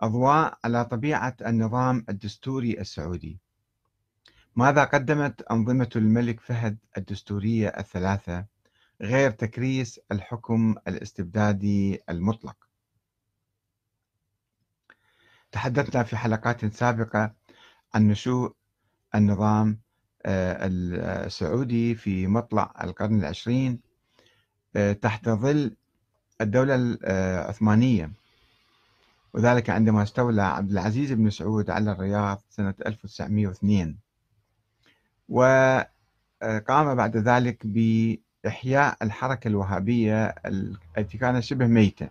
أضواء على طبيعة النظام الدستوري السعودي. ماذا قدمت أنظمة الملك فهد الدستورية الثلاثة غير تكريس الحكم الاستبدادي المطلق؟ تحدثنا في حلقات سابقة عن نشوء النظام آه، السعودي في مطلع القرن العشرين آه، تحت ظل الدولة العثمانية. وذلك عندما استولى عبد العزيز بن سعود على الرياض سنة 1902 وقام بعد ذلك بإحياء الحركة الوهابية التي كانت شبه ميتة.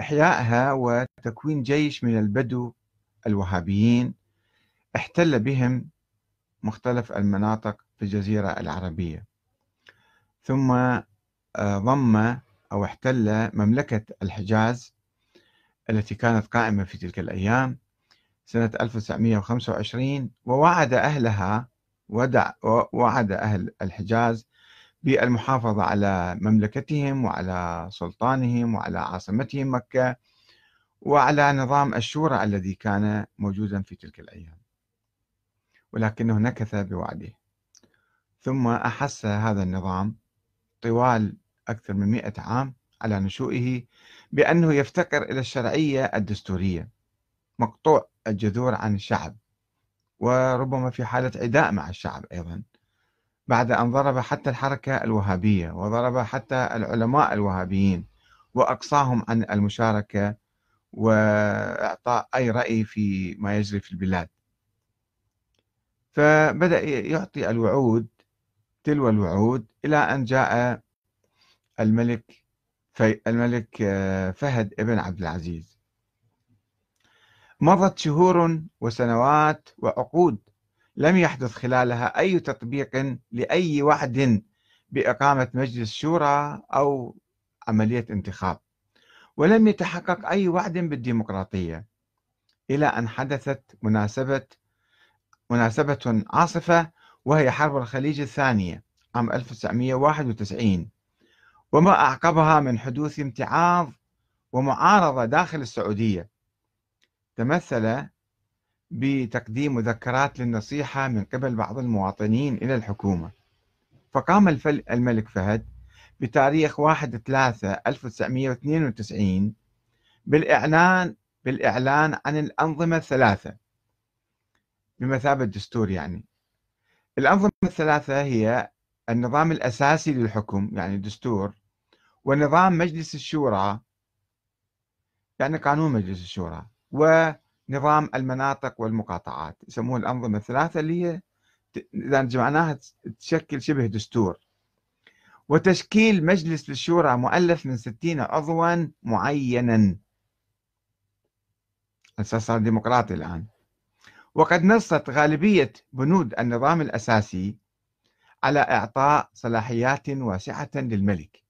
إحيائها وتكوين جيش من البدو الوهابيين احتل بهم مختلف المناطق في الجزيرة العربية. ثم آه، ضم أو احتل مملكة الحجاز التي كانت قائمة في تلك الأيام سنة 1925 ووعد أهلها ودع وعد أهل الحجاز بالمحافظة على مملكتهم وعلى سلطانهم وعلى عاصمتهم مكة وعلى نظام الشورى الذي كان موجودا في تلك الأيام. ولكنه نكث بوعده ثم أحس هذا النظام طوال أكثر من مئة عام على نشوئه بأنه يفتقر إلى الشرعية الدستورية مقطوع الجذور عن الشعب وربما في حالة عداء مع الشعب أيضا بعد أن ضرب حتى الحركة الوهابية وضرب حتى العلماء الوهابيين وأقصاهم عن المشاركة وإعطاء أي رأي في ما يجري في البلاد. فبدأ يعطي الوعود تلو الوعود إلى أن جاء الملك الملك آه، فهد ابن عبد العزيز. مضت شهور وسنوات وعقود لم يحدث خلالها أي تطبيق لأي وعد بإقامة مجلس شورى أو عملية انتخاب ولم يتحقق أي وعد بالديمقراطية إلى أن حدثت مناسبة مناسبة عاصفة وهي حرب الخليج الثانية عام 1991 وما أعقبها من حدوث امتعاض ومعارضة داخل السعودية. تمثل بتقديم مذكرات للنصيحة من قبل بعض المواطنين إلى الحكومة. فقام الملك فهد بتاريخ 1 3 1992 بالإعلان بالإعلان عن الأنظمة الثلاثة. بمثابة دستور يعني. الأنظمة الثلاثة هي النظام الأساسي للحكم يعني الدستور ونظام مجلس الشورى يعني قانون مجلس الشورى ونظام المناطق والمقاطعات يسموه الأنظمة الثلاثة اللي هي إذا جمعناها تشكل شبه دستور. وتشكيل مجلس الشورى مؤلف من ستين عضوا معينا. صار ديمقراطي الآن. وقد نصت غالبية بنود النظام الأساسي على إعطاء صلاحيات واسعة للملك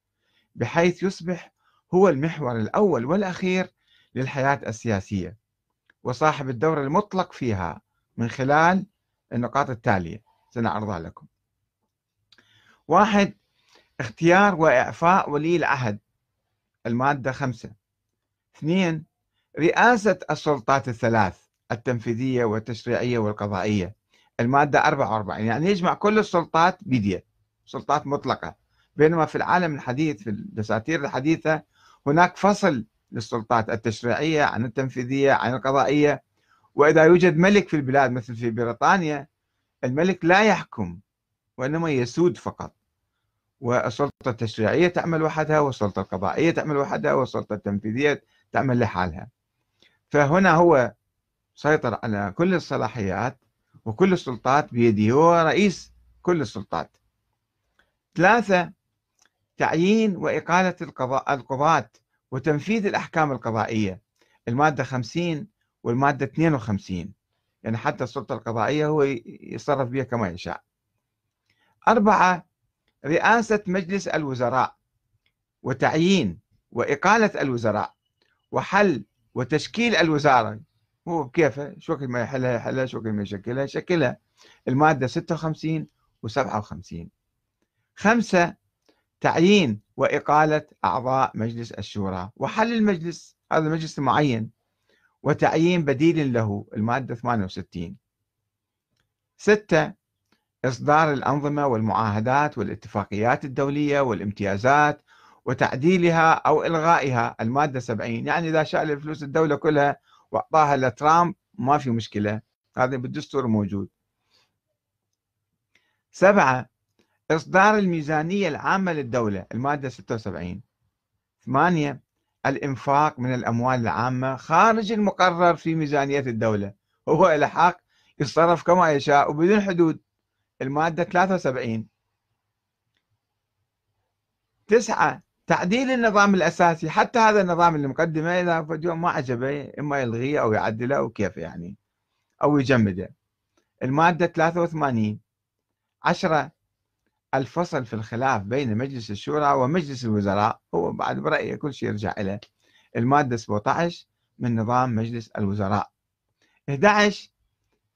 بحيث يصبح هو المحور الأول والأخير للحياة السياسية وصاحب الدور المطلق فيها من خلال النقاط التالية. سنعرضها لكم. واحد اختيار وإعفاء ولي العهد المادة خمسة. اثنين رئاسة السلطات الثلاث التنفيذية والتشريعية والقضائية. المادة 44 يعني يجمع كل السلطات بيديه سلطات مطلقة. بينما في العالم الحديث في الدساتير الحديثة هناك فصل للسلطات التشريعية عن التنفيذية عن القضائية. وإذا يوجد ملك في البلاد مثل في بريطانيا الملك لا يحكم وإنما يسود فقط. والسلطة التشريعية تعمل وحدها والسلطة القضائية تعمل وحدها والسلطة التنفيذية تعمل لحالها. فهنا هو سيطر على كل الصلاحيات وكل السلطات بيده هو رئيس كل السلطات. ثلاثة تعيين وإقالة القضاة وتنفيذ الأحكام القضائية. المادة 50 والمادة 52 يعني حتى السلطة القضائية هو يتصرف بها كما يشاء. أربعة رئاسة مجلس الوزراء وتعيين وإقالة الوزراء وحل وتشكيل الوزارة. هو بكيفه شو ما يحلها يحلها شو ما يشكلها؟ يشكلها المادة 56 و 57 خمسة تعيين وإقالة أعضاء مجلس الشورى وحل المجلس. هذا المجلس المعين وتعيين بديل له المادة 68 ستة إصدار الأنظمة والمعاهدات والاتفاقيات الدولية والامتيازات وتعديلها أو إلغائها المادة 70 يعني إذا شال الفلوس الدولة كلها وأعطاها لترامب ما في مشكلة. هذا بالدستور موجود. سبعة إصدار الميزانية العامة للدولة المادة 76 ثمانية الإنفاق من الأموال العامة خارج المقرر في ميزانية الدولة. هو له حق يتصرف كما يشاء وبدون حدود. المادة 73 تسعة تعديل النظام الأساسي حتى هذا النظام اللي مقدمه إذا ما عجبه إما يلغيه أو يعدله أو كيف يعني أو يجمده. المادة 83 عشرة الفصل في الخلاف بين مجلس الشورى ومجلس الوزراء هو بعد برأيه كل شيء يرجع إليه المادة 17 من نظام مجلس الوزراء. 11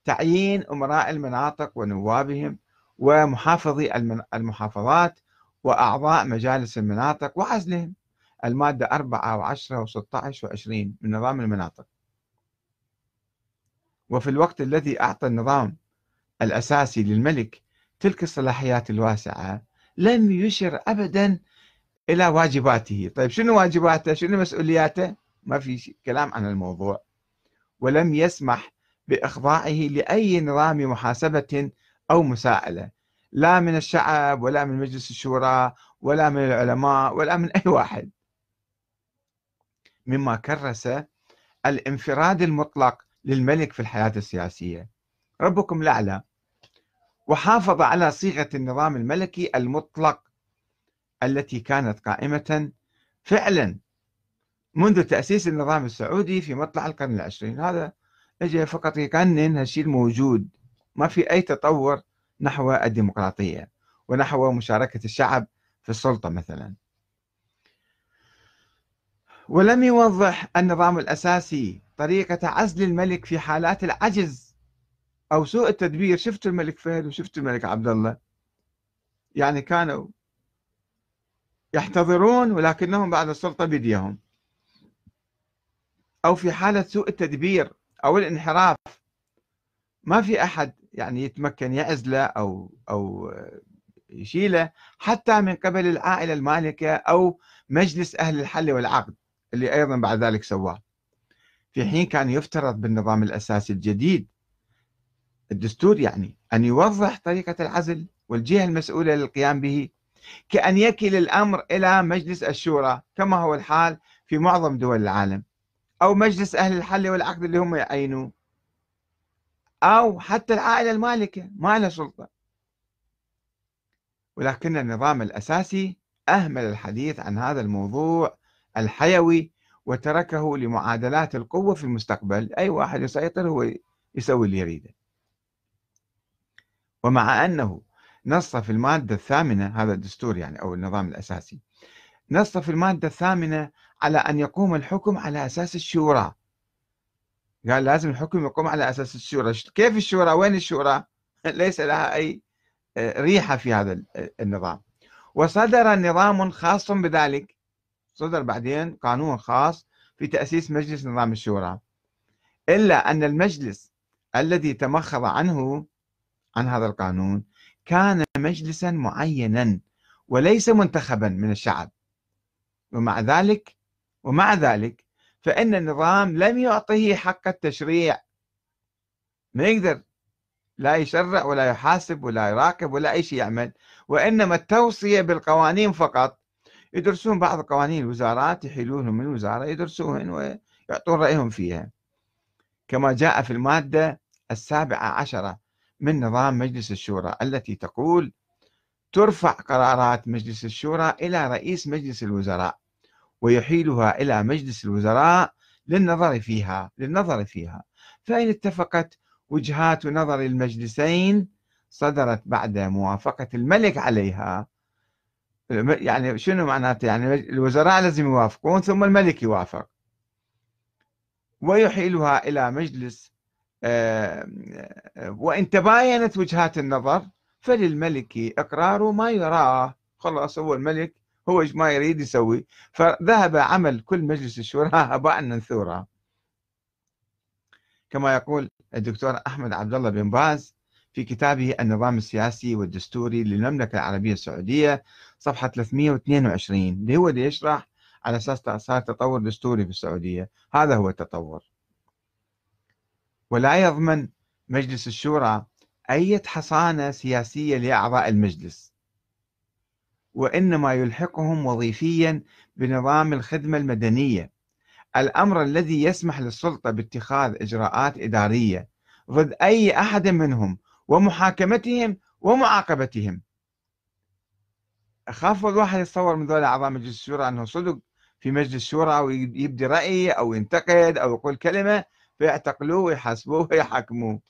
تعيين أمراء المناطق ونوابهم ومحافظي المحافظات وأعضاء مجالس المناطق وعزلهم. المادة 4 و10 و16 و20 من نظام المناطق. وفي الوقت الذي أعطى النظام الأساسي للملك تلك الصلاحيات الواسعة لم يشر أبدا إلى واجباته. طيب شنو واجباته؟ شنو مسؤولياته؟ ما في كلام عن الموضوع. ولم يسمح بإخضاعه لأي نظام محاسبة أو مساءلة. لا من الشعب ولا من مجلس الشورى ولا من العلماء ولا من أي واحد. مما كرس الانفراد المطلق للملك في الحياة السياسية. ربكم الأعلى. وحافظ على صيغة النظام الملكي المطلق التي كانت قائمة فعلا منذ تأسيس النظام السعودي في مطلع القرن العشرين. هذا اجى فقط يقنن هالشيء الموجود ما في أي تطور. نحو الديمقراطية ونحو مشاركة الشعب في السلطة مثلا. ولم يوضح النظام الأساسي طريقة عزل الملك في حالات العجز أو سوء التدبير. شفتوا الملك فهد وشفتوا الملك عبد الله يعني كانوا يحتضرون ولكنهم بعد السلطة بيديهم أو في حالة سوء التدبير أو الانحراف. ما في أحد يعني يتمكن يعزله أو أو يشيله حتى من قبل العائلة المالكة أو مجلس أهل الحل والعقد اللي أيضا بعد ذلك سواه. في حين كان يفترض بالنظام الأساسي الجديد. الدستور يعني أن يوضح طريقة العزل والجهة المسؤولة للقيام به كأن يكل الأمر إلى مجلس الشورى كما هو الحال في معظم دول العالم أو مجلس أهل الحل والعقد اللي هم يعينوه. أو حتى العائلة المالكة ما لها سلطة. ولكن النظام الأساسي أهمل الحديث عن هذا الموضوع الحيوي وتركه لمعادلات القوة في المستقبل. أي واحد يسيطر هو يسوي اللي يريده. ومع أنه نص في المادة الثامنة هذا الدستور يعني أو النظام الأساسي نص في المادة الثامنة على أن يقوم الحكم على أساس الشورى. قال لازم الحكم يقوم على أساس الشورى. كيف الشورى؟ وين الشورى؟ ليس لها أي آه، ريحة في هذا النظام. وصدر نظام خاص بذلك. صدر بعدين قانون خاص في تأسيس مجلس نظام الشورى. إلا أن المجلس الذي تمخض عنه عن هذا القانون كان مجلسا معينا وليس منتخبا من الشعب. ومع ذلك ومع ذلك فإن النظام لم يعطه حق التشريع. ما يقدر لا يشرع ولا يحاسب ولا يراقب ولا أي شيء يعمل. وإنما التوصية بالقوانين فقط. يدرسون بعض قوانين الوزارات يحيلونهم من الوزارة يدرسوهن ويعطون رأيهم فيها. كما جاء في المادة السابعة عشرة من نظام مجلس الشورى التي تقول ترفع قرارات مجلس الشورى إلى رئيس مجلس الوزراء. ويحيلها إلى مجلس الوزراء للنظر فيها للنظر فيها. فإن اتفقت وجهات نظر المجلسين صدرت بعد موافقة الملك عليها. يعني شنو معناته؟ يعني الوزراء لازم يوافقون ثم الملك يوافق. ويحيلها إلى مجلس وإن تباينت وجهات النظر فللملك إقرار ما يراه. خلاص هو الملك هو إيش ما يريد يسوي. فذهب عمل كل مجلس الشورى هباء منثورا كما يقول الدكتور أحمد عبد الله بن باز في كتابه النظام السياسي والدستوري للمملكة العربية السعودية صفحة 322 اللي هو اللي يشرح على أساس صار تطور دستوري في السعودية. هذا هو التطور. ولا يضمن مجلس الشورى أي حصانة سياسية لأعضاء المجلس. وإنما يلحقهم وظيفيا بنظام الخدمة المدنية. الأمر الذي يسمح للسلطة باتخاذ إجراءات إدارية ضد أي أحد منهم ومحاكمتهم ومعاقبتهم. أخاف الواحد يتصور من ذول أعضاء مجلس الشورى أنه صدق في مجلس الشورى ويبدي رأي أو ينتقد أو يقول كلمة فيعتقلوه ويحاسبوه ويحاكموه.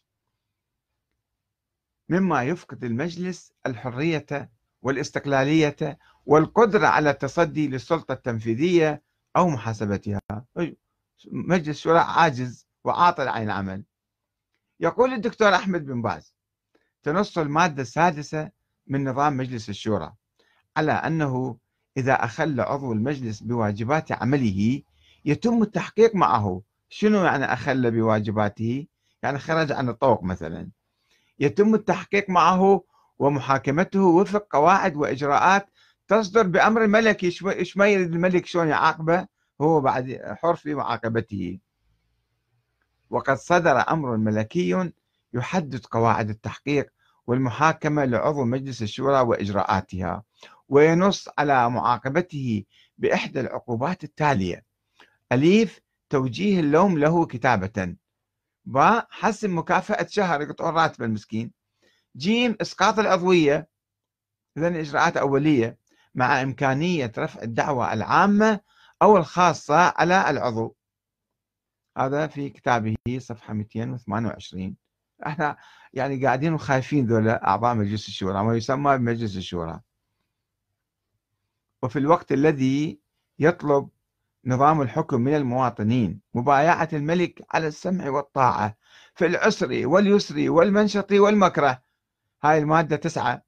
مما يفقد المجلس الحرية والاستقلالية والقدرة على التصدي للسلطة التنفيذية أو محاسبتها. مجلس الشورى عاجز وعاطل عن العمل. يقول الدكتور أحمد بن باز تنص المادة السادسة من نظام مجلس الشورى على أنه إذا أخل عضو المجلس بواجبات عمله يتم التحقيق معه. شنو يعني أخل بواجباته؟ يعني خرج عن الطوق مثلا. يتم التحقيق معه ومحاكمته وفق قواعد وإجراءات تصدر بأمر الملك إيش ما يريد الملك شلون يعاقبه هو بعد حر في معاقبته وقد صدر أمر ملكي يحدد قواعد التحقيق والمحاكمة لعضو مجلس الشورى وإجراءاتها وينص على معاقبته بإحدى العقوبات التالية. أليف توجيه اللوم له كتابة. با حسب مكافأة شهر يقطعون راتب المسكين. جيم إسقاط العضوية إذا إجراءات أولية مع إمكانية رفع الدعوة العامة أو الخاصة على العضو. هذا في كتابه صفحة 228 إحنا يعني قاعدين وخايفين ذولا أعضاء مجلس الشورى ما يسمى بمجلس الشورى. وفي الوقت الذي يطلب نظام الحكم من المواطنين مبايعة الملك على السمع والطاعة في العسر واليسر والمنشط والمكره هاي المادة تسعة.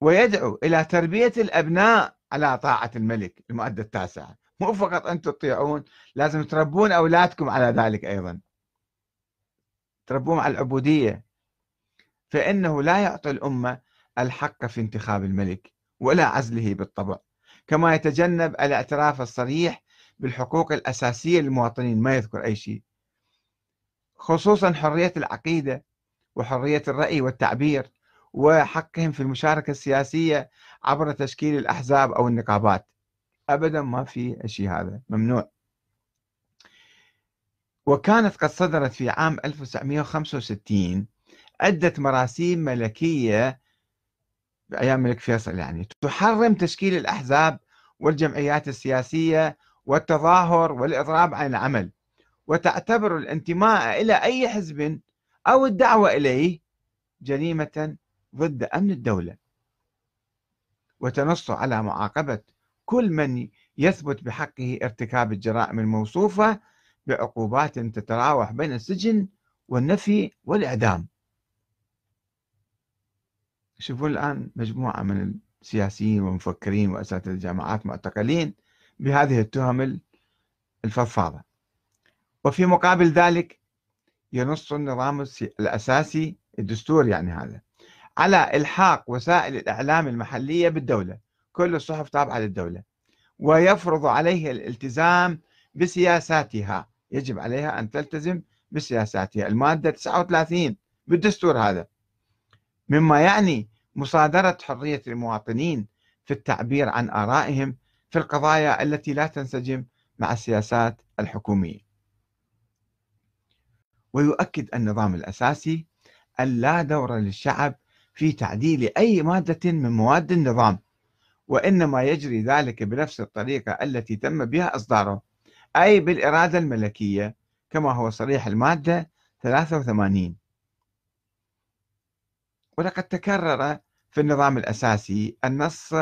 ويدعو إلى تربية الأبناء على طاعة الملك المادة التاسعة. مو فقط أنتم تطيعون لازم تربون أولادكم على ذلك أيضا. تربوهم على العبودية. فإنه لا يعطي الأمة الحق في انتخاب الملك ولا عزله بالطبع. كما يتجنب الاعتراف الصريح بالحقوق الأساسية للمواطنين ما يذكر أي شيء. خصوصا حرية العقيدة وحرية الرأي والتعبير وحقهم في المشاركة السياسية عبر تشكيل الأحزاب أو النقابات. أبدا ما في شيء هذا ممنوع. وكانت قد صدرت في عام 1965 عدة مراسيم ملكية بأيام الملك فيصل يعني تحرم تشكيل الأحزاب والجمعيات السياسية والتظاهر والإضراب عن العمل وتعتبر الانتماء إلى أي حزب أو الدعوة إليه جريمة ضد أمن الدولة. وتنص على معاقبة كل من يثبت بحقه ارتكاب الجرائم الموصوفة بعقوبات تتراوح بين السجن والنفي والإعدام. شوفوا الآن مجموعة من السياسيين والمفكرين وأساتذة الجامعات معتقلين بهذه التهم الفضفاضة. وفي مقابل ذلك ينص النظام الأساسي الدستور يعني هذا. على إلحاق وسائل الإعلام المحلية بالدولة. كل الصحف تابعة للدولة. ويفرض عليه الالتزام بسياساتها. يجب عليها أن تلتزم بسياساتها. المادة 39 بالدستور هذا. مما يعني مصادرة حرية المواطنين في التعبير عن آرائهم في القضايا التي لا تنسجم مع السياسات الحكومية. ويؤكد النظام الأساسي أن لا دور للشعب في تعديل أي مادة من مواد النظام وإنما يجري ذلك بنفس الطريقة التي تم بها إصداره أي بالإرادة الملكية كما هو صريح المادة 83 ولقد تكرر في النظام الأساسي النص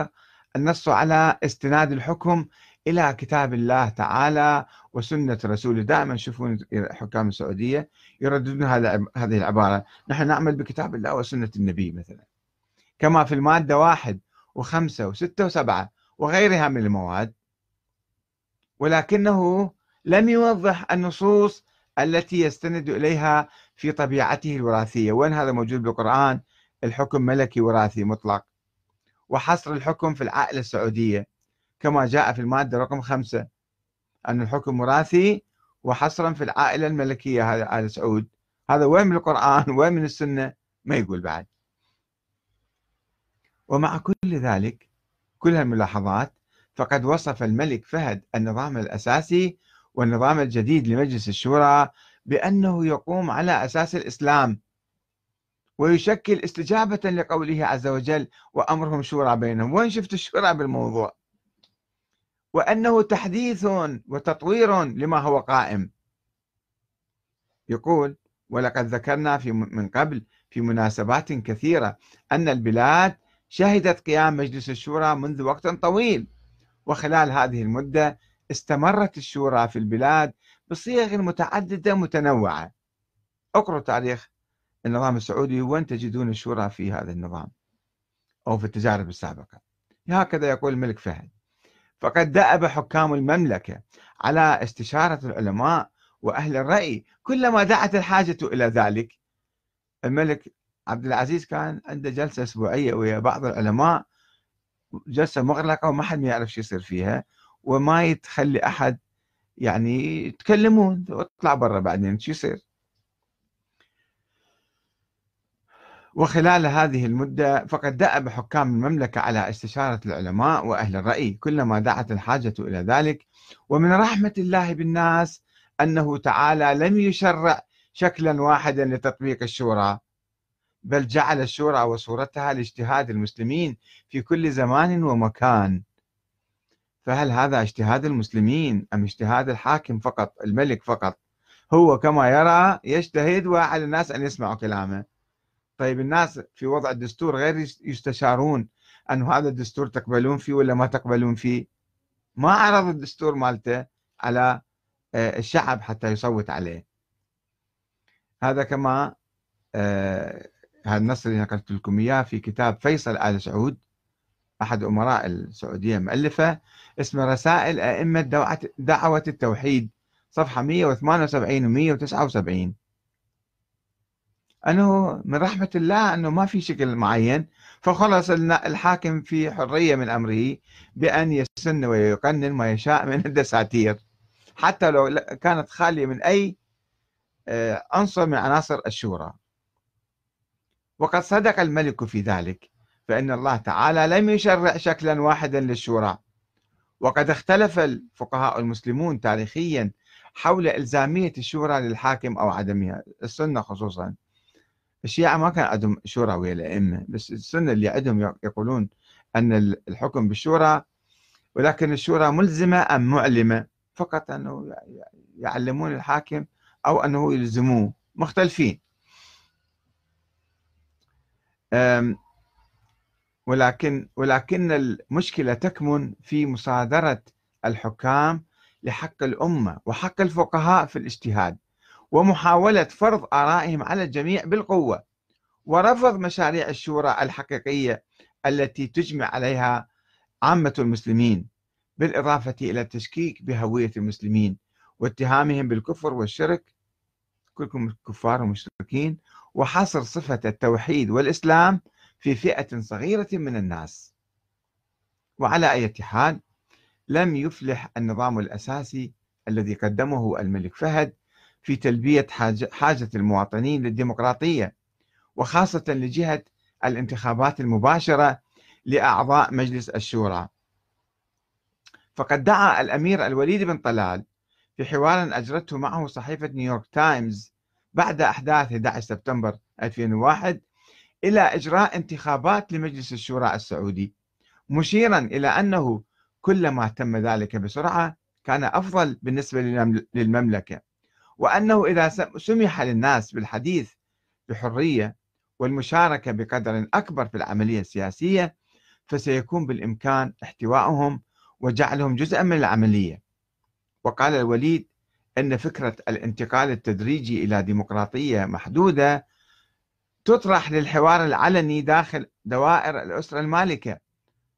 النص على استناد الحكم إلى كتاب الله تعالى وسنة رسوله. دائما شوفون حكام السعودية يرددون هذه العبارة. نحن نعمل بكتاب الله وسنة النبي مثلا. كما في المادة واحد وخمسة وستة وسبعة وغيرها من المواد. ولكنه لم يوضح النصوص التي يستند إليها في طبيعته الوراثية. وين هذا موجود بالقرآن؟ الحكم ملكي وراثي مطلق. وحصر الحكم في العائلة السعودية. كما جاء في المادة رقم خمسة أن الحكم وراثي وحصرا في العائلة الملكية هذا آل سعود. هذا وين من القرآن وين من السنة؟ ما يقول بعد. ومع كل ذلك كل هالملاحظات فقد وصف الملك فهد النظام الأساسي والنظام الجديد لمجلس الشورى بأنه يقوم على أساس الإسلام ويشكل استجابة لقوله عز وجل وأمرهم شورى بينهم. وين شفت الشورى بالموضوع؟ وأنه تحديث وتطوير لما هو قائم. يقول ولقد ذكرنا في من قبل في مناسبات كثيرة أن البلاد شهدت قيام مجلس الشورى منذ وقت طويل وخلال هذه المدة استمرت الشورى في البلاد بصيغ متعددة متنوعة. اقرأوا تاريخ النظام السعودي وين تجدون الشورى في هذا النظام أو في التجارب السابقة. هكذا يقول الملك فهد. فقد دأب حكام المملكة على استشارة العلماء وأهل الرأي كلما دعت الحاجة إلى ذلك. الملك عبد العزيز كان عنده جلسة أسبوعية ويا بعض العلماء جلسة مغلقة وما حد يعرف شو يصير فيها وما يتخلي أحد يعني يتكلمون واطلع برا بعدين شو يصير؟ وخلال هذه المدة فقد دأب حكام المملكة على استشارة العلماء وأهل الرأي كلما دعت الحاجة إلى ذلك. ومن رحمة الله بالناس أنه تعالى لم يشرع شكلا واحدا لتطبيق الشورى بل جعل الشورى وصورتها لاجتهاد المسلمين في كل زمان ومكان. فهل هذا اجتهاد المسلمين أم اجتهاد الحاكم فقط الملك فقط؟ هو كما يرى يجتهد وعلى الناس أن يسمعوا كلامه. طيب الناس في وضع الدستور غير يستشارون أن هذا الدستور تقبلون فيه ولا ما تقبلون فيه؟ ما عرض الدستور مالته على آه، الشعب حتى يصوت عليه. هذا كما آه، هذا النص اللي نقلت لكم إياه في كتاب فيصل آل سعود أحد أمراء السعودية مؤلفه اسمه رسائل أئمة دعوه التوحيد صفحة 178 و 179 أنه من رحمة الله أنه ما في شكل معين فخلص الحاكم في حرية من أمره بأن يسن ويقنن ما يشاء من الدساتير. حتى لو كانت خالية من أي آه، عنصر من عناصر الشورى. وقد صدق الملك في ذلك فإن الله تعالى لم يشرع شكلا واحدا للشورى. وقد اختلف الفقهاء المسلمون تاريخيا حول إلزامية الشورى للحاكم أو عدمها السنة خصوصا. الشيعة ما كان عندهم شورى ويا الأئمة بس السنة اللي عندهم يقولون أن الحكم بالشورى ولكن الشورى ملزمة أم معلمة؟ فقط أنه يعلمون الحاكم أو أنه يلزموه. مختلفين. ولكن ولكن المشكلة تكمن في مصادرة الحكام لحق الأمة وحق الفقهاء في الاجتهاد. ومحاولة فرض آرائهم على الجميع بالقوة ورفض مشاريع الشورى الحقيقية التي تجمع عليها عامة المسلمين بالإضافة إلى التشكيك بهوية المسلمين واتهامهم بالكفر والشرك. كلكم كفار ومشركين وحصر صفة التوحيد والإسلام في فئة صغيرة من الناس. وعلى أي حال لم يفلح النظام الأساسي الذي قدمه الملك فهد في تلبية حاجة المواطنين للديمقراطية وخاصة لجهة الانتخابات المباشرة لأعضاء مجلس الشورى. فقد دعا الأمير الوليد بن طلال في حوار أجرته معه صحيفة نيويورك تايمز بعد أحداث 11 سبتمبر 2001 إلى إجراء انتخابات لمجلس الشورى السعودي مشيرا إلى أنه كلما تم ذلك بسرعة كان أفضل بالنسبة للمملكة. وأنه إذا سمح للناس بالحديث بحرية والمشاركة بقدر أكبر في العملية السياسية فسيكون بالإمكان احتوائهم وجعلهم جزءا من العملية. وقال الوليد أن فكرة الانتقال التدريجي إلى ديمقراطية محدودة تطرح للحوار العلني داخل دوائر الأسرة المالكة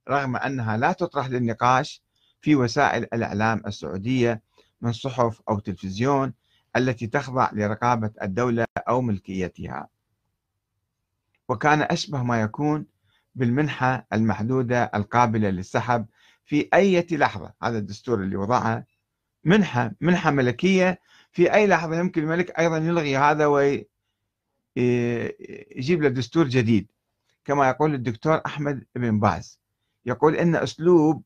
رغم أنها لا تطرح للنقاش في وسائل الإعلام السعودية من صحف أو تلفزيون التي تخضع لرقابة الدولة أو ملكيتها. وكان أشبه ما يكون بالمنحة المحدودة القابلة للسحب في أي لحظة. هذا الدستور اللي وضعها منحة منحة ملكية في أي لحظة يمكن الملك أيضا يلغي هذا ويجيب له دستور جديد. كما يقول الدكتور أحمد بن باز. يقول إن أسلوب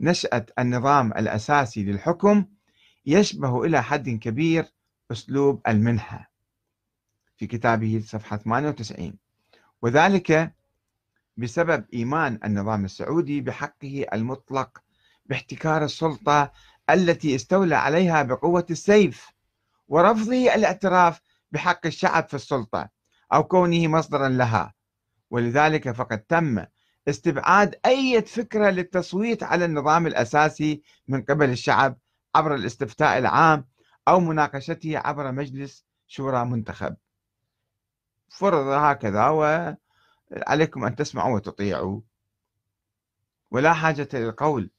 نشأة النظام الأساسي للحكم يشبه إلى حد كبير أسلوب المنحة في كتابه صفحة 98 وذلك بسبب إيمان النظام السعودي بحقه المطلق باحتكار السلطة التي استولى عليها بقوة السيف ورفضه الاعتراف بحق الشعب في السلطة أو كونه مصدرا لها. ولذلك فقد تم استبعاد أي فكرة للتصويت على النظام الأساسي من قبل الشعب عبر الاستفتاء العام أو مناقشته عبر مجلس شورى منتخب. فرض هكذا وعليكم أن تسمعوا وتطيعوا. ولا حاجة للقول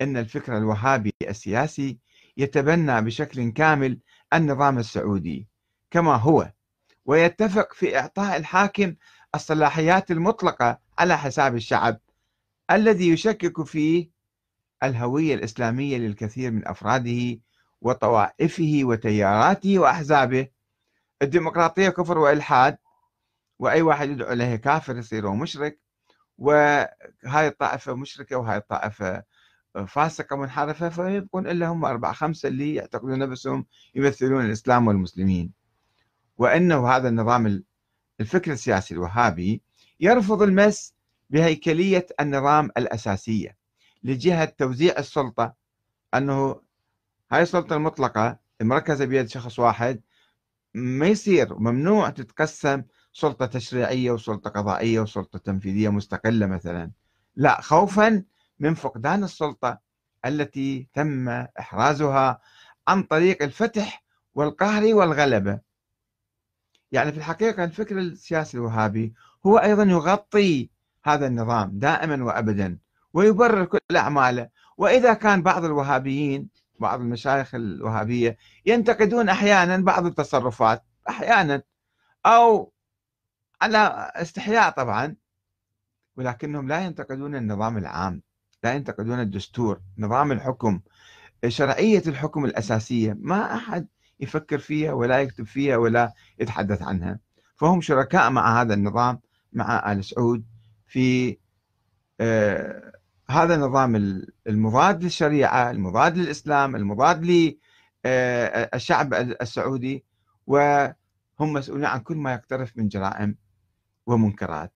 أن الفكر الوهابي السياسي يتبنى بشكل كامل النظام السعودي كما هو ويتفق في إعطاء الحاكم الصلاحيات المطلقة على حساب الشعب الذي يشكك فيه الهوية الإسلامية للكثير من أفراده وطوائفه وتياراته وأحزابه. الديمقراطية كفر وإلحاد وأي واحد يدعو له كافر يصير مشرك وهاي الطائفة مشركة وهاي الطائفة فاسقة منحرفة فيبقون إلا هم أربعة خمسة اللي يعتقدون نفسهم يمثلون الإسلام والمسلمين. وأنه هذا النظام الفكر السياسي الوهابي يرفض المس بهيكلية النظام الأساسية لجهة توزيع السلطة أنه هاي السلطة المطلقة المركزة بيد شخص واحد ما يصير ممنوع تتقسم سلطة تشريعية وسلطة قضائية وسلطة تنفيذية مستقلة مثلا. لا خوفا من فقدان السلطة التي تم إحرازها عن طريق الفتح والقهر والغلبة. يعني في الحقيقة الفكر السياسي الوهابي هو أيضا يغطي هذا النظام دائما وأبدا ويبرر كل أعماله. وإذا كان بعض الوهابيين بعض المشايخ الوهابية ينتقدون أحيانا بعض التصرفات أحيانا أو على استحياء طبعا ولكنهم لا ينتقدون النظام العام لا ينتقدون الدستور نظام الحكم شرعية الحكم الأساسية ما أحد يفكر فيها ولا يكتب فيها ولا يتحدث عنها. فهم شركاء مع هذا النظام مع آل سعود في آه هذا النظام المضاد للشريعة المضاد للإسلام المضاد للشعب آه، السعودي وهم مسؤولين عن كل ما يقترف من جرائم ومنكرات.